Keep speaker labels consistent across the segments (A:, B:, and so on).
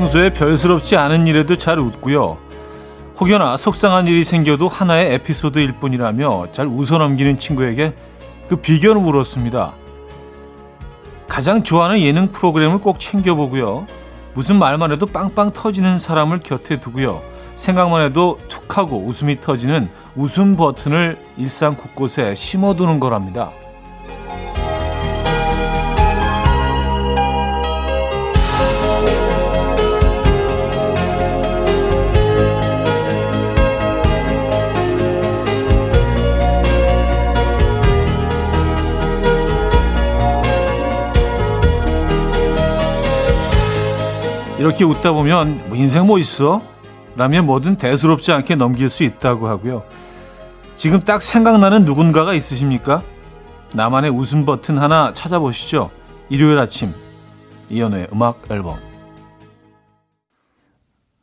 A: 평소에 별스럽지 않은 일에도 잘 웃고요. 혹여나 속상한 일이 생겨도 하나의 에피소드일 뿐이라며 잘 웃어넘기는 친구에게 그 비결을 물었습니다. 가장 좋아하는 예능 프로그램을 꼭 챙겨보고요. 무슨 말만 해도 빵빵 터지는 사람을 곁에 두고요. 생각만 해도 툭하고 웃음이 터지는 웃음 버튼을 일상 곳곳에 심어두는 거랍니다. 이렇게 웃다 보면 뭐 인생 뭐 있어? 라면 뭐든 대수롭지 않게 넘길 수 있다고 하고요. 지금 딱 생각나는 누군가가 있으십니까? 나만의 웃음 버튼 하나 찾아보시죠. 일요일 아침 이연우의 음악 앨범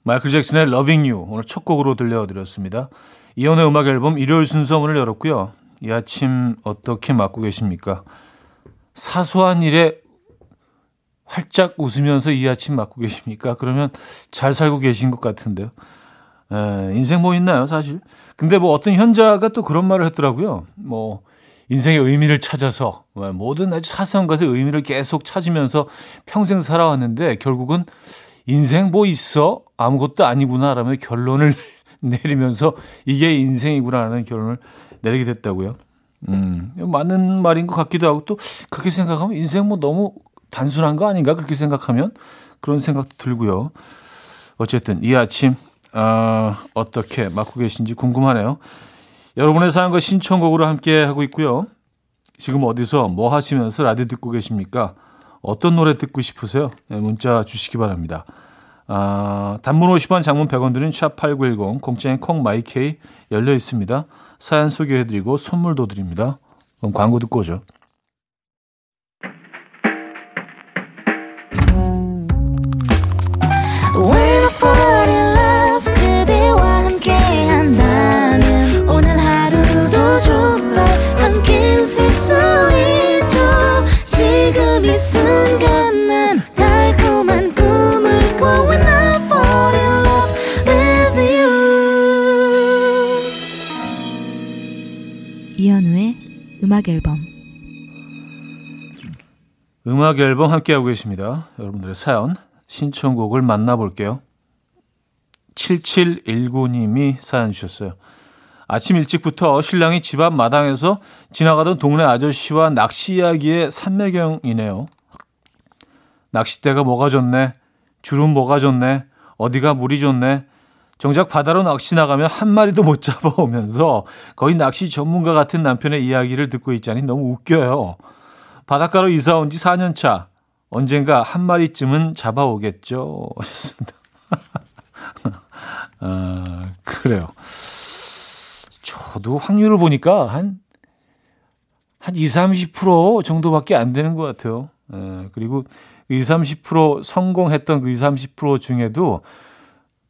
A: 마이클 잭슨의 Loving You 오늘 첫 곡으로 들려드렸습니다. 이연우의 음악 앨범 일요일 순서 문을 열었고요. 이 아침 어떻게 맞고 계십니까? 사소한 일에 활짝 웃으면서 이 아침 맞고 계십니까? 그러면 잘 살고 계신 것 같은데요. 에, 인생 뭐 있나요, 사실? 근데 뭐 어떤 현자가 또 그런 말을 했더라고요. 뭐, 인생의 의미를 찾아서, 뭐 모든 아주 사소한 것의 의미를 계속 찾으면서 평생 살아왔는데 결국은 인생 뭐 있어? 아무것도 아니구나라며 결론을 내리면서 이게 인생이구나라는 결론을 내리게 됐다고요. 음, 맞는 말인 것 같기도 하고 또 그렇게 생각하면 인생 뭐 너무 단순한 거 아닌가 그렇게 생각하면 그런 생각도 들고요. 어쨌든 이 아침 어, 어떻게 맞고 계신지 궁금하네요. 여러분의 사연과 신청곡으로 함께 하고 있고요. 지금 어디서 뭐 하시면서 라디오 듣고 계십니까? 어떤 노래 듣고 싶으세요? 네, 문자 주시기 바랍니다. 아, 단문 50원, 장문 100원 드는 샵8910, 공짜인 콩마이케이 열려 있습니다. 사연 소개해드리고 선물도 드립니다. 그럼 광고 듣고 오죠.
B: 음악 앨범
A: 음악 앨범 함께하고 계십니다. 여러분들의 사연, 신청곡을 만나볼게요. 7719님이 사연 주셨어요. 아침 일찍부터 신랑이 집 앞 마당에서 지나가던 동네 아저씨와 낚시 이야기의 산매경이네요. 낚싯대가 뭐가 좋네, 주름 뭐가 좋네, 어디가 물이 좋네, 정작 바다로 낚시 나가면 한 마리도 못 잡아오면서 거의 낚시 전문가 같은 남편의 이야기를 듣고 있자니 너무 웃겨요. 바닷가로 이사 온 지 4년 차. 언젠가 한 마리쯤은 잡아오겠죠. 하셨습니다. 아, 그래요. 저도 확률을 보니까 한, 한 20, 30% 정도밖에 안 되는 것 같아요. 에, 그리고 20, 30% 성공했던 그 20, 30% 중에도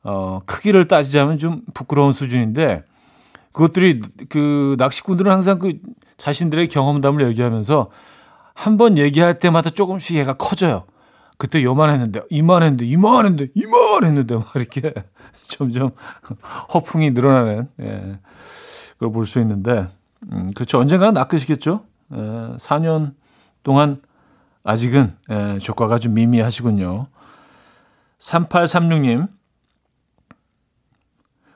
A: 어, 크기를 따지자면 좀 부끄러운 수준인데 그것들이 그 낚시꾼들은 항상 그 자신들의 경험담을 얘기하면서 한 번 얘기할 때마다 조금씩 얘가 커져요. 그때 요만했는데 이만했는데 이만했는데 이만했는데 막 이렇게 점점 허풍이 늘어나는 예, 그걸 볼 수 있는데 음, 그렇죠 언젠가는 낚으시겠죠. 예, 4년 동안 아직은 예, 조과가 좀 미미하시군요. 3836님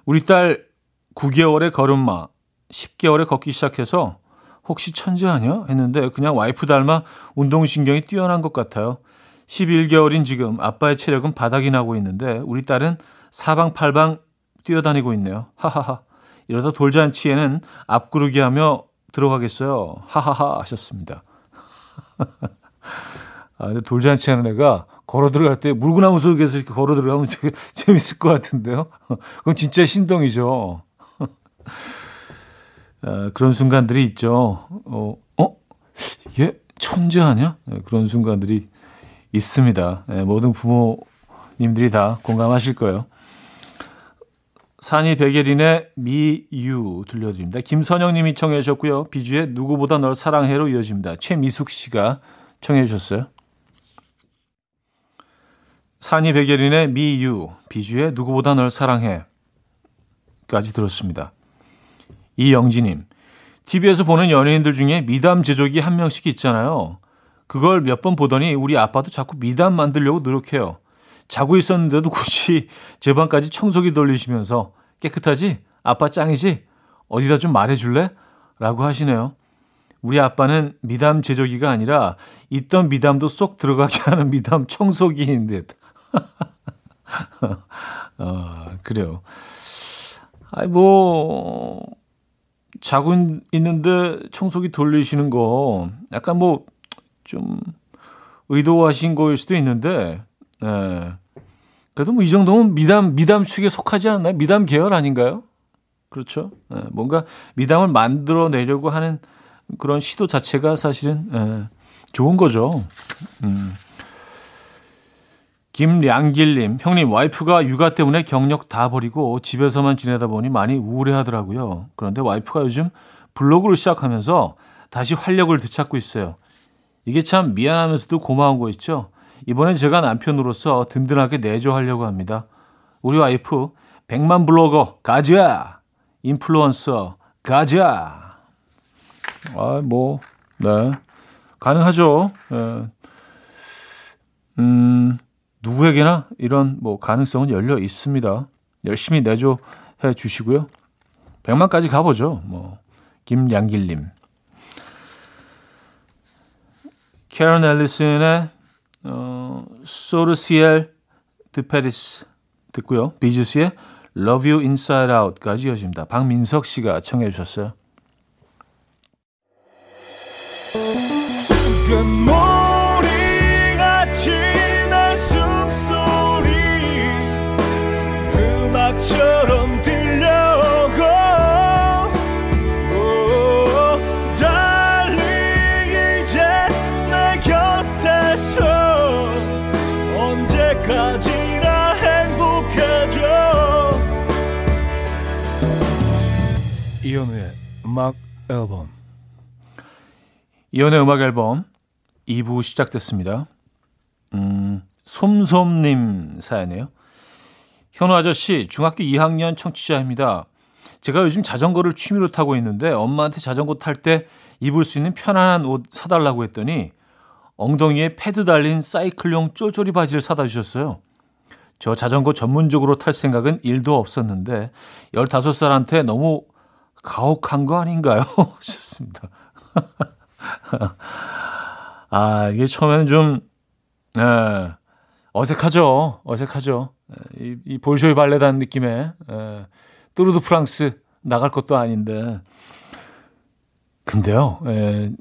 A: 우리 딸 9개월의 걸음마, 10개월에 걷기 시작해서 혹시 천재 아니야? 했는데 그냥 와이프 닮아 운동신경이 뛰어난 것 같아요. 11개월인 지금 아빠의 체력은 바닥이 나고 있는데 우리 딸은 사방팔방 뛰어다니고 있네요. 하하하. 이러다 돌잔치에는 앞구르기 하며 들어가겠어요. 하하하 하셨습니다. 아, 근데 돌잔치 하는 애가 걸어 들어갈 때 물구나무 속에서 이렇게 걸어 들어가면 되게 재밌을 것 같은데요. 그건 진짜 신동이죠. 아, 그런 순간들이 있죠. 어, 어? 얘 천재 아니야? 네, 그런 순간들이 있습니다. 네, 모든 부모님들이 다 공감하실 거예요. 산이 백예린의 미유 들려드립니다. 김선영 님이 청해 주셨고요. 비주의 누구보다 널 사랑해로 이어집니다. 최미숙 씨가 청해 주셨어요. 산이 백예린의 미유, 비주의 누구보다 널 사랑해 까지 들었습니다. 이영지님, TV에서 보는 연예인들 중에 미담 제조기 한 명씩 있잖아요. 그걸 몇 번 보더니 우리 아빠도 자꾸 미담 만들려고 노력해요. 자고 있었는데도 굳이 제 방까지 청소기 돌리시면서 깨끗하지? 아빠 짱이지? 어디다 좀 말해줄래? 라고 하시네요. 우리 아빠는 미담 제조기가 아니라 있던 미담도 쏙 들어가게 하는 미담 청소기인 듯. 어, 그래요. 아이, 뭐, 자고 있는데 청소기 돌리시는 거 약간 뭐 좀 의도하신 거일 수도 있는데, 예. 그래도 뭐 이 정도면 미담, 미담축에 속하지 않나요? 미담 계열 아닌가요? 그렇죠. 예. 뭔가 미담을 만들어 내려고 하는 그런 시도 자체가 사실은, 예. 좋은 거죠. 음. 김량길님, 형님, 와이프가 육아 때문에 경력 다 버리고 집에서만 지내다 보니 많이 우울해 하더라고요. 그런데 와이프가 요즘 블로그를 시작하면서 다시 활력을 되찾고 있어요. 이게 참 미안하면서도 고마운 거 있죠? 이번엔 제가 남편으로서 든든하게 내조하려고 합니다. 우리 와이프, 100만 블로거, 가자! 인플루언서, 가자! 아, 뭐, 네. 가능하죠. 네. 음, 누구에게나 이런 뭐 가능성은 열려 있습니다. 열심히 내조 해 주시고요. 100만까지 가보죠. 뭐 김양길님. 캐런 앨리슨의 어, 소르시엘 드 페리스 듣고요. 비즈스의 Love You Inside Out까지 이어집니다. 박민석 씨가 청해 주셨어요. 앨범 이현우의 음악 앨범 2부 시작됐습니다. 음, 솜솜님 사연이에요. 현우 아저씨, 중학교 2학년 청취자입니다. 제가 요즘 자전거를 취미로 타고 있는데 엄마한테 자전거 탈 때 입을 수 있는 편안한 옷 사달라고 했더니 엉덩이에 패드 달린 사이클용 쫄쫄이 바지를 사다 주셨어요. 저 자전거 전문적으로 탈 생각은 1도 없었는데 15살한테 너무 가혹한 거 아닌가요? 하셨습니다. 아, 이게 처음에는 좀, 예, 어색하죠. 어색하죠. 예, 이, 이 볼쇼이 발레단 느낌의, 예, 뚜르드 프랑스 나갈 것도 아닌데. 근데요, 예,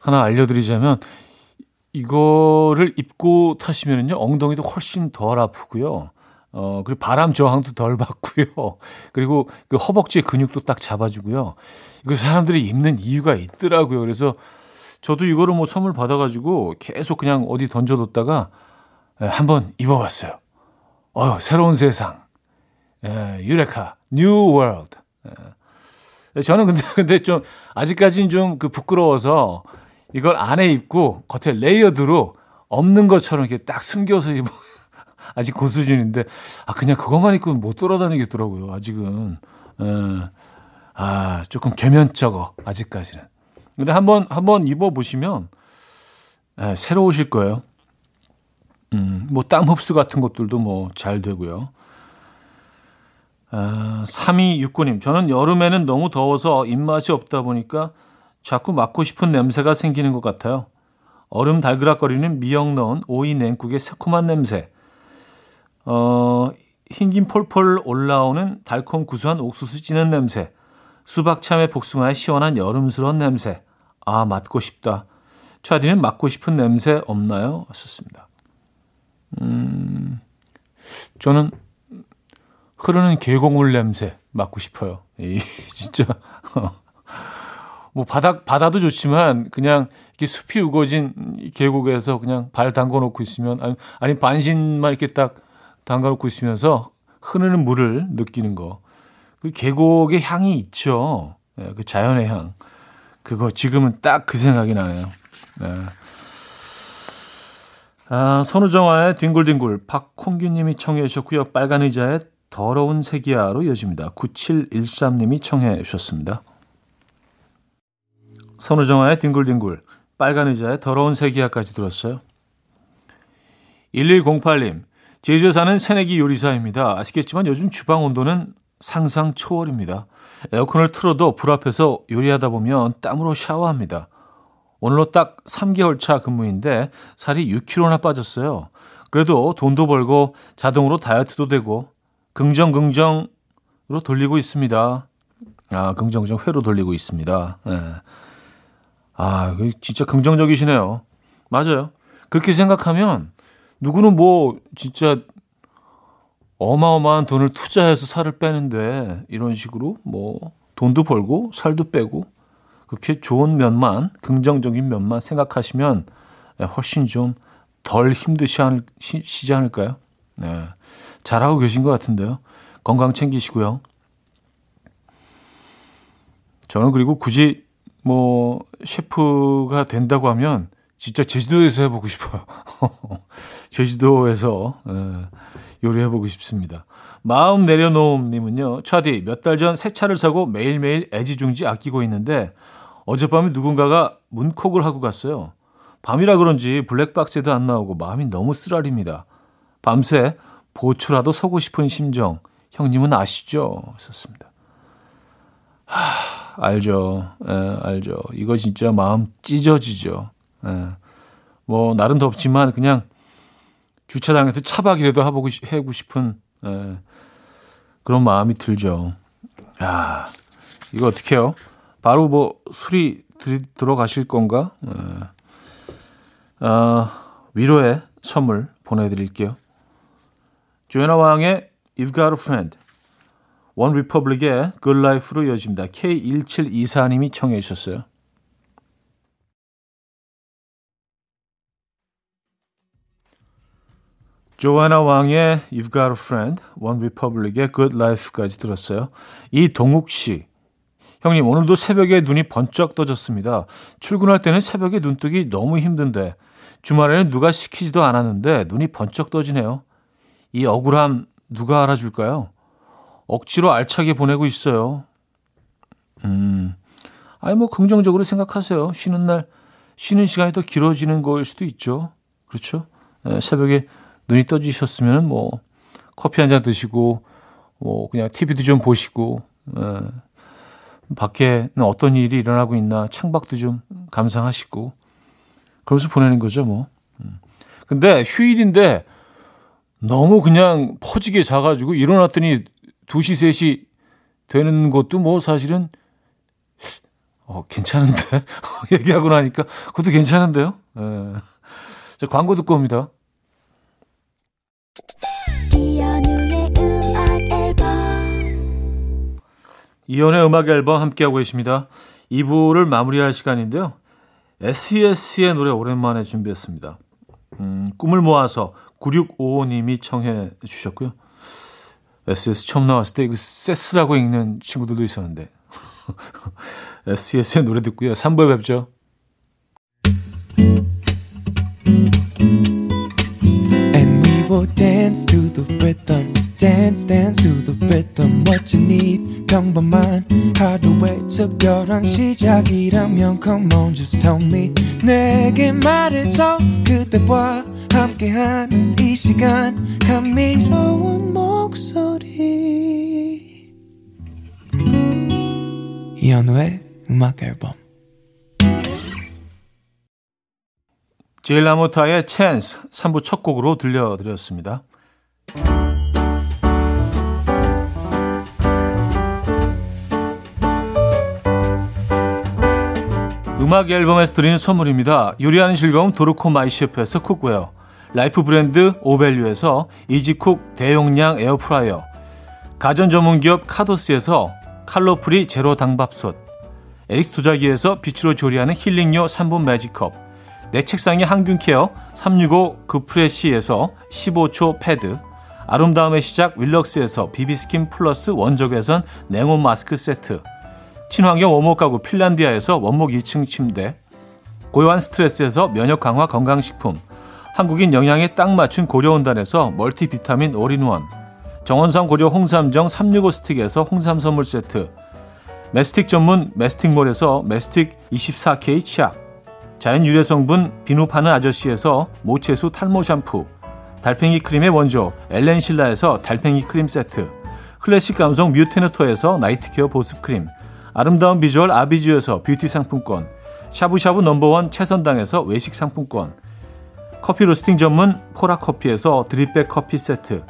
A: 하나 알려드리자면, 이거를 입고 타시면은요, 엉덩이도 훨씬 덜 아프고요. 어, 그리고 바람 저항도 덜 받고요. 그리고 그 허벅지의 근육도 딱 잡아주고요. 이거 사람들이 입는 이유가 있더라고요. 그래서 저도 이거를 뭐 선물 받아가지고 계속 그냥 어디 던져뒀다가 예, 한번 입어봤어요. 어 새로운 세상. 예, 유레카, new world. 예. 저는 근데, 근데 좀, 아직까지는 좀 그 부끄러워서 이걸 안에 입고 겉에 layered로 없는 것처럼 이렇게 딱 숨겨서 입어. 아직 고 수준인데 아 그냥 그것만 입고 못 돌아다니겠더라고요. 아직은 에, 예. 아 조금 개면적어 아직까지는. 근데 한번 한번 입어 보시면 에, 예, 새로우실 거예요. 음, 뭐 땀 흡수 같은 것들도 뭐 잘 되고요. 아, 3269님, 저는 여름에는 너무 더워서 입맛이 없다 보니까 자꾸 맡고 싶은 냄새가 생기는 것 같아요. 얼음 달그락거리는 미역 넣은 오이 냉국의 새콤한 냄새. 어, 흰김 폴폴 올라오는 달콤 구수한 옥수수 찌는 냄새. 수박 참외 복숭아의 시원한 여름스러운 냄새. 아, 맡고 싶다. 차디는 맡고 싶은 냄새 없나요? 하셨습니다. 음, 저는 흐르는 계곡물 냄새 맡고 싶어요. 이, 진짜. 뭐 바다 바다도 좋지만 그냥 이렇게 숲이 우거진 계곡에서 그냥 발 담궈 놓고 있으면 아니, 아니 반신만 이렇게 딱 담가 놓고 있으면서 흐르는 물을 느끼는 거. 그 계곡의 향이 있죠. 네, 그 자연의 향. 그거 지금은 딱 그 생각이 나네요. 네. 아, 선우정아의 뒹굴뒹굴 박홍규님이 청해 주셨고요. 빨간 의자의 더러운 세기야로 이어집니다. 9713님이 청해 주셨습니다. 선우정아의 뒹굴뒹굴 빨간 의자의 더러운 세기야까지 들었어요. 1108님 제주에 사는 새내기 요리사입니다. 아시겠지만 요즘 주방 온도는 상상 초월입니다. 에어컨을 틀어도 불 앞에서 요리하다 보면 땀으로 샤워합니다. 오늘로 딱 3개월 차 근무인데 살이 6kg나 빠졌어요. 그래도 돈도 벌고 자동으로 다이어트도 되고 긍정 긍정으로 돌리고 있습니다. 아, 긍정적 회로 돌리고 있습니다. 네. 아, 진짜 긍정적이시네요. 맞아요. 그렇게 생각하면 누구는 뭐 진짜 어마어마한 돈을 투자해서 살을 빼는데 이런 식으로 뭐 돈도 벌고 살도 빼고 그렇게 좋은 면만 긍정적인 면만 생각하시면 훨씬 좀 덜 힘드시지 않을까요? 네. 잘하고 계신 것 같은데요. 건강 챙기시고요. 저는 그리고 굳이 뭐 셰프가 된다고 하면 진짜 제주도에서 해보고 싶어요. 제주도에서 예, 요리해보고 싶습니다. 마음 내려놓음님은요. 차디 몇 달 전 새 차를 사고 매일매일 애지중지 아끼고 있는데 어젯밤에 누군가가 문콕을 하고 갔어요. 밤이라 그런지 블랙박스에도 안 나오고 마음이 너무 쓰라립니다. 밤새 보초라도 서고 싶은 심정 형님은 아시죠? 썼습니다. 하, 알죠. 예, 알죠. 이거 진짜 마음 찢어지죠. 예. 뭐 날은 덥지만 그냥 주차장에서 차박이라도 해보고 해고 싶은 예, 그런 마음이 들죠. 야, 이거 어떻게 해요? 바로 뭐 술이 드, 들어가실 건가? 예. 어, 위로의 선물 보내드릴게요. 조아나 왕의 You've Got a Friend, 원 리퍼블릭의 Good Life로 이어집니다. K1724님이 청해 주셨어요. 조아나 왕의 You've Got a Friend, 원 리퍼블릭의 Good Life까지 들었어요. 이동욱 씨. 형님, 오늘도 새벽에 눈이 번쩍 떠졌습니다. 출근할 때는 새벽에 눈뜨기 너무 힘든데, 주말에는 누가 시키지도 않았는데 눈이 번쩍 떠지네요. 이 억울함 누가 알아줄까요? 억지로 알차게 보내고 있어요. 음, 아니, 뭐, 긍정적으로 생각하세요. 쉬는 날, 쉬는 시간이 더 길어지는 거일 수도 있죠. 그렇죠? 네, 새벽에 눈이 떠지셨으면 뭐 커피 한 잔 드시고 뭐 그냥 TV도 좀 보시고 에, 밖에는 어떤 일이 일어나고 있나 창밖도 좀 감상하시고 그러면서 보내는 거죠 뭐. 음. 근데 휴일인데 너무 그냥 퍼지게 자가지고 일어났더니 2시, 3시 되는 것도 뭐 사실은 어, 괜찮은데? 얘기하고 나니까 그것도 괜찮은데요? 예. 자, 광고 듣고 옵니다. 이연의 음악 앨범 함께하고 계십니다. 2부를 마무리할 시간인데요. SES의 노래 오랜만에 준비했습니다. 음, 꿈을 모아서 9655님이 청해 주셨고요. SES 처음 나왔을 때 이거 세스라고 읽는 친구들도 있었는데 SES의 노래 듣고요. 3부에 뵙죠. Dance dance to the rhythm what you need. 평범한 하루의 특별한 시작이라면 come on just tell me. 내게 말해줘 그대와 함께한 이 시간. 감미로운 목소리. 이현우의 음악 앨범. 제일 라모타의 찬스 3부 첫 곡으로 들려드렸습니다. 음악 앨범에서 드리는 선물입니다. 요리하는 즐거움 도르코 마이셰프에서 cookware. 라이프 브랜드 오벨류에서 이지쿡 대용량 에어프라이어. 가전 전문기업 카도스에서 칼로프리 제로 당밥솥. 에릭스 도자기에서 빛으로 조리하는 힐링요 3분 매직컵. 내 책상의 항균케어 365 그프레시에서 15초 패드. 아름다움의 시작 윌럭스에서 비비스킨 플러스 원적외선 냉온 마스크 세트 친환경 원목 가구 핀란디아에서 원목 2층 침대, 고요한 스트레스에서 면역 강화 건강식품, 한국인 영양에 딱 맞춘 고려은단에서 멀티비타민 올인원 정원삼 고려 홍삼정 365 스틱에서 홍삼 선물 세트 메스틱 전문 메스틱몰에서 메스틱 24K 치약 자연 유래 성분 비누 파는 아저씨에서 모체수 탈모 샴푸 달팽이 크림의 원조 엘렌실라에서 달팽이 크림 세트 클래식 감성 뮤테너토에서 night care 보습 크림 아름다운 비주얼 아비주에서 뷰티 상품권 샤브샤브 넘버원 채선당에서 외식 상품권 커피 로스팅 전문 포라커피에서 drip bag 커피 세트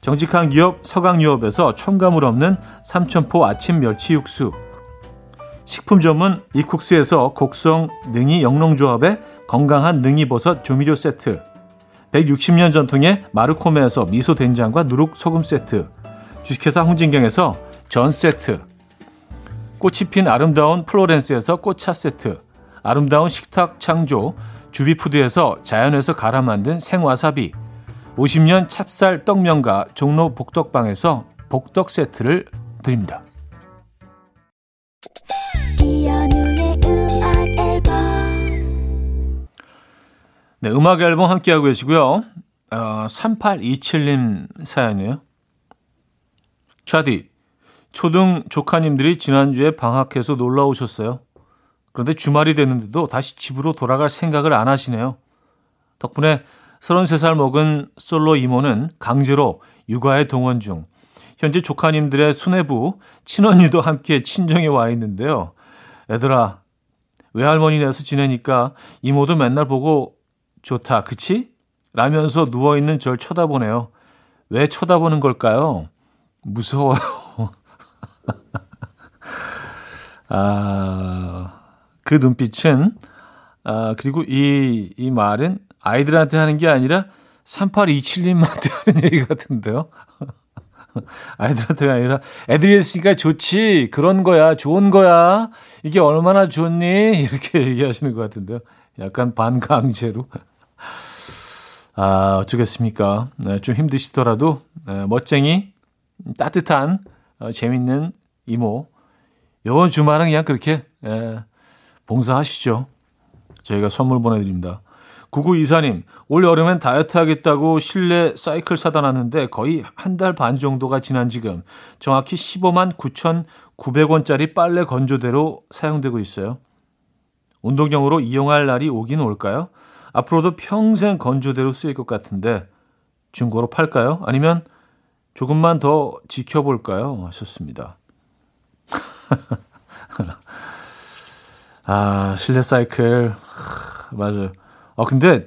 A: 정직한 기업 서강유업에서 첨가물 없는 삼천포 아침 멸치 육수 식품 전문 이쿡스에서 곡성 능이 영농조합의 건강한 능이버섯 조미료 세트 160년 전통의 마르코메에서 미소 된장과 누룩 소금 세트 주식회사 홍진경에서 전 세트 꽃이 핀 아름다운 플로렌스에서 꽃차 세트 아름다운 식탁 창조 주비푸드에서 자연에서 갈아 만든 생와사비 50년 찹쌀 떡면과 종로 복덕방에서 복덕 세트를 드립니다. 네, 음악 앨범 함께하고 계시고요. 어, 3827님 사연이에요. 차디, 초등 조카님들이 지난주에 방학해서 놀러 오셨어요. 그런데 주말이 됐는데도 다시 집으로 돌아갈 생각을 안 하시네요. 덕분에 33살 먹은 솔로 이모는 강제로 육아에 동원 중. 현재 조카님들의 수뇌부, 친언니도 함께 친정에 와 있는데요. 애들아, 외할머니네서 지내니까 이모도 맨날 보고 좋다, 그치? 라면서 누워있는 절 쳐다보네요. 왜 쳐다보는 걸까요? 무서워요. 아, 그 눈빛은, 아, 그리고 이, 이 말은 아이들한테 하는 게 아니라 3827님한테 하는 얘기 같은데요. 아이들한테가 아니라 애들이 했으니까 좋지. 그런 거야. 좋은 거야. 이게 얼마나 좋니? 이렇게 얘기하시는 것 같은데요. 약간 반강제로. 아, 어쩌겠습니까. 네, 좀 힘드시더라도, 네, 멋쟁이, 따뜻한, 어, 재밌는 이모. 요번 주말은 그냥 그렇게, 예, 봉사하시죠. 저희가 선물 보내드립니다. 9924님, 올 여름엔 다이어트 하겠다고 실내 사이클 사다 놨는데 거의 한 달 반 정도가 지난 지금 정확히 15만 9,900원짜리 빨래 건조대로 사용되고 있어요. 운동용으로 이용할 날이 오긴 올까요? 앞으로도 평생 건조대로 쓰일 것 같은데 중고로 팔까요? 아니면 조금만 더 지켜볼까요? 하셨습니다. 아, 실내 사이클. 맞아요. 아, 근데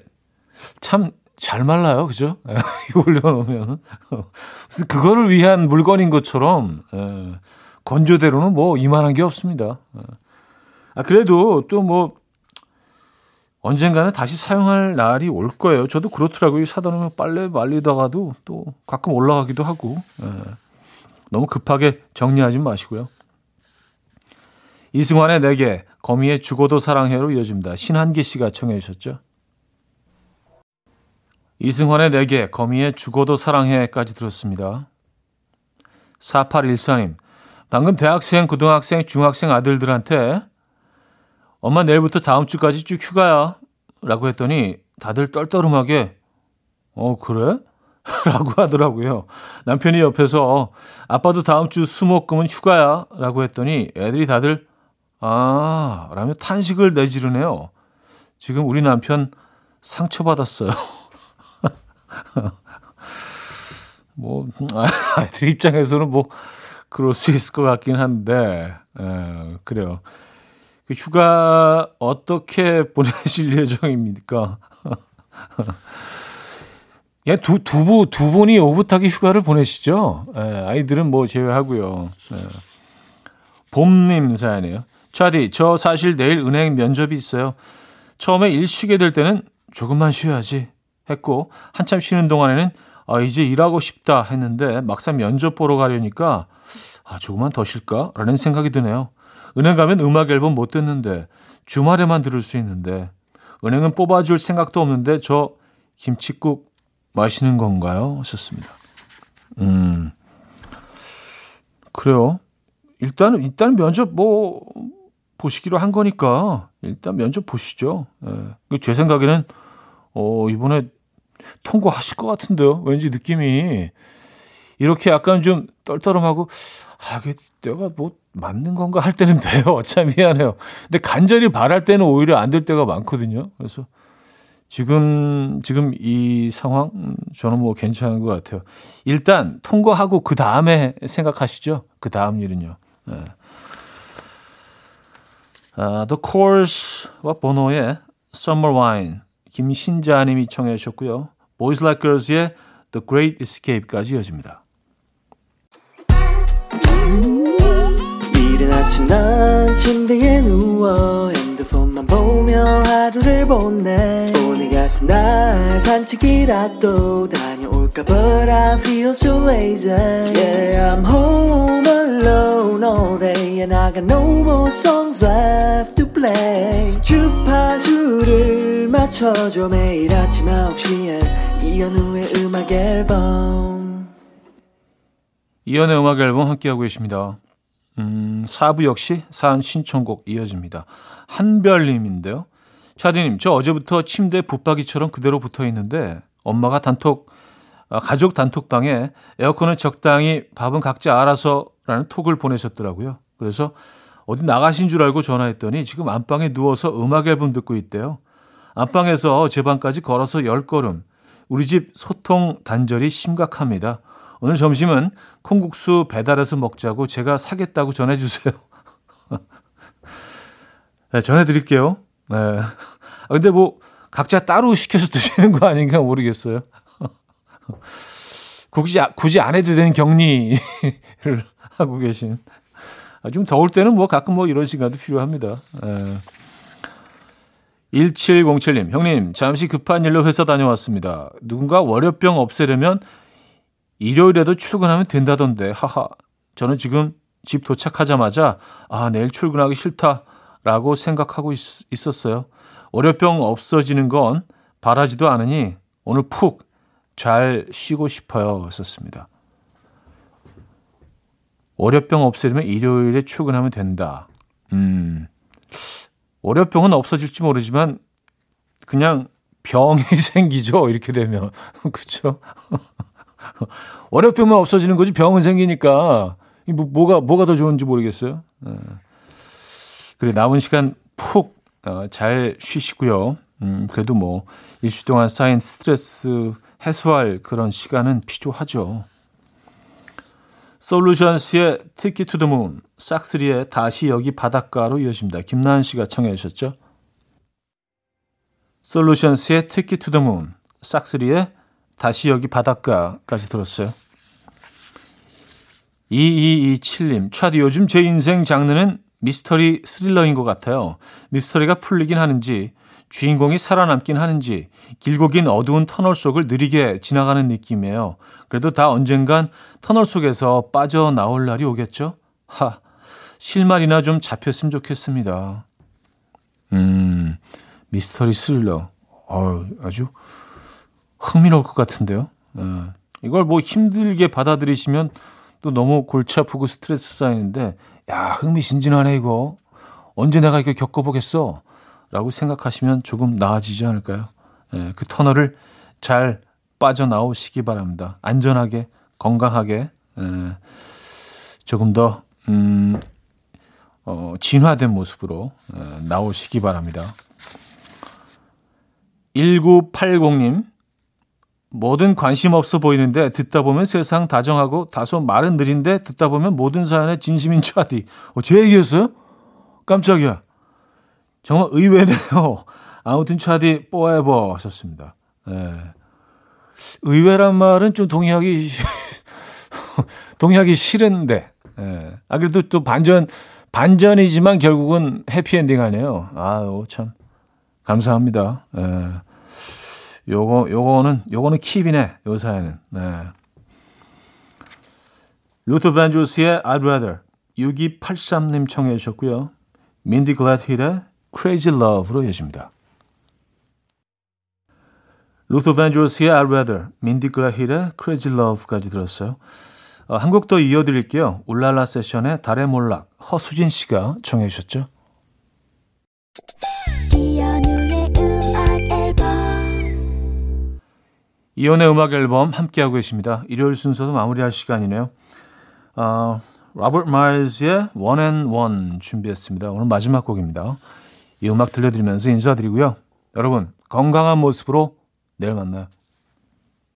A: 참 잘 말라요. 그죠? 이거 올려놓으면. 그거를 위한 물건인 것처럼, 에, 건조대로는 뭐 이만한 게 없습니다. 아, 그래도 또 뭐, 언젠가는 다시 사용할 날이 올 거예요. 저도 그렇더라고요. 사다 놓으면 빨래 말리다가도 또 가끔 올라가기도 하고. 에, 너무 급하게 정리하지 마시고요. 이승환의 내게, 거미의 죽어도 사랑해로 이어집니다. 신한기 씨가 청해 주셨죠. 이승환의 내게, 거미의 죽어도 사랑해까지 들었습니다. 4814님, 방금 대학생, 고등학생, 중학생 아들들한테 엄마 내일부터 다음 주까지 쭉 휴가야. 라고 했더니 다들 떨떠름하게, 어, 그래? 라고 하더라고요. 남편이 옆에서 아빠도 다음 주 수목금은 휴가야. 라고 했더니 애들이 다들, 아, 라며 탄식을 내지르네요. 지금 우리 남편 상처받았어요. 뭐 아이들 입장에서는 뭐 그럴 수 있을 것 같긴 한데 에, 그래요. 그 휴가 어떻게 보내실 예정입니까? 예, 두, 두 부, 두 분이 오붓하게 휴가를 보내시죠? 에, 아이들은 뭐 제외하고요. 에. 봄님 사연이에요. 차디, 저 사실 내일 은행 면접이 있어요. 처음에 일 쉬게 될 때는 조금만 쉬어야지 했고 한참 쉬는 동안에는 아, 이제 일하고 싶다 했는데 막상 면접 보러 가려니까 아, 조금만 더 쉴까 라는 생각이 드네요. 은행 가면 음악 앨범 못 듣는데 주말에만 들을 수 있는데 은행은 뽑아줄 생각도 없는데 저 김치국 마시는 건가요? 하셨습니다. 음, 그래요. 일단은 일단 면접 뭐 보시기로 한 거니까 일단 면접 보시죠. 예. 제 생각에는 어, 이번에 통과하실 것 같은데요. 왠지 느낌이 이렇게 약간 좀 떨떠름하고 아, 이게 내가 뭐 맞는 건가 할 때는 돼요. 참 미안해요. 근데 간절히 바랄 때는 오히려 안 될 때가 많거든요. 그래서 지금 지금 이 상황 저는 뭐 괜찮은 것 같아요. 일단 통과하고 그 다음에 생각하시죠. 그 다음 일은요. 네. 아, The Course와 보노의 Summer Wine 김신자님이 청해 주셨고요. Boys Like Girls의 The Great Escape까지 이어집니다. 이른 아침 난 침대에 누워 핸드폰만 보며 하루를 보내 오늘 같은 날 산책이라도 다 녀올까 But I feel so lazy. Yeah I'm home alone all day And I got no more songs left to play. 주파수를 맞춰줘 매일 아침 9시에. 이현우의 음악 앨범. 이현우의 음악 앨범 함께하고 계십니다. 음, 4부 역시 사연 신청곡 이어집니다. 한별님인데요. 차디님, 저 어제부터 침대 붙박이처럼 그대로 붙어 있는데 엄마가 단톡, 아, 가족 단톡방에 에어컨은 적당히 밥은 각자 알아서라는 톡을 보내셨더라고요. 그래서 어디 나가신 줄 알고 전화했더니 지금 안방에 누워서 음악 앨범 듣고 있대요. 안방에서 제 방까지 걸어서 10걸음. 우리 집 소통 단절이 심각합니다. 오늘 점심은 콩국수 배달해서 먹자고 제가 사겠다고 전해주세요. 네, 전해드릴게요. 네. 아, 근데 뭐, 각자 따로 시켜서 드시는 거 아닌가 모르겠어요. 굳이, 굳이 안 해도 되는 격리를 하고 계신. 아, 좀 더울 때는 뭐 가끔 뭐 이런 시간도 필요합니다. 네. 1707님, 형님, 잠시 급한 일로 회사 다녀왔습니다. 누군가 월요병 없애려면 일요일에도 출근하면 된다던데, 하하. 저는 지금 집 도착하자마자, 아, 내일 출근하기 싫다 라고 생각하고 있, 있었어요. 월요병 없어지는 건 바라지도 않으니 오늘 푹 잘 쉬고 싶어요. 썼습니다. 월요병 없애려면 일요일에 출근하면 된다. 음. 월요병은 없어질지 모르지만 그냥 병이 생기죠. 이렇게 되면. 그렇죠? 월요병만 없어지는 거지 병은 생기니까 뭐, 뭐가 뭐가 더 좋은지 모르겠어요. 네. 그래 남은 시간 푹잘 어, 쉬시고요. 음, 그래도 뭐 일주 동안 쌓인 스트레스 해소할 그런 시간은 필요하죠. 솔루션스의 Ticket to the Moon, 싹스리의 다시 여기 바닷가로 이어집니다. 김나은 씨가 청해 주셨죠? 솔루션스의 Ticket to the Moon, 싹스리의 다시 여기 바닷가까지 들었어요. 2227님, 차디 요즘 제 인생 장르는 미스터리 스릴러인 것 같아요. 미스터리가 풀리긴 하는지, 주인공이 살아남긴 하는지, 길고 긴 어두운 터널 속을 느리게 지나가는 느낌이에요. 그래도 다 언젠간 터널 속에서 빠져나올 날이 오겠죠? 하, 실마리나 좀 잡혔으면 좋겠습니다. 음, 미스터리 스릴러. 어, 아주 흥미로울 것 같은데요. 어, 이걸 뭐 힘들게 받아들이시면 또 너무 골치 아프고 스트레스 쌓이는데, 야, 흥미진진하네, 이거. 언제 내가 이거 겪어보겠어? 라고 생각하시면 조금 나아지지 않을까요? 예, 그 터널을 잘 빠져나오시기 바랍니다. 안전하게, 건강하게, 예, 조금 더, 음, 어, 진화된 모습으로 예, 나오시기 바랍니다. 1980님, 뭐든 관심 없어 보이는데 듣다 보면 세상 다정하고 다소 말은 느린데 듣다 보면 모든 사연에 진심인 차디. 어, 제 얘기였어요? 깜짝이야. 정말 의외네요. 아무튼 차디 뽀에버 하셨습니다. 네. 의외란 말은 좀 동의하기 동의하기 싫은데. 네. 아 그래도 또 반전 반전이지만 결국은 해피엔딩 하네요. 아유 참 감사합니다. 네. 요거 요거는 요거는 keep이네. 요 사연은. 네. 루터 밴조스의 I'd Rather 6283님 청해 주셨고요. 민디 글래드힐의 Crazy Love로 이어집니다. 루터 밴조스의 I'd Rather, 민디 글래드힐의 Crazy Love까지 들었어요. 어, 한곡 더 이어드릴게요. 울랄라 세션의 달의 몰락, 허수진 씨가 청해 주셨죠. 이연의 음악 앨범 함께하고 계십니다. 일요일 순서도 마무리할 시간이네요. 어, 로버트 마일즈의 One and One 준비했습니다. 오늘 마지막 곡입니다. 이 음악 들려드리면서 인사드리고요. 여러분 건강한 모습으로 내일 만나요.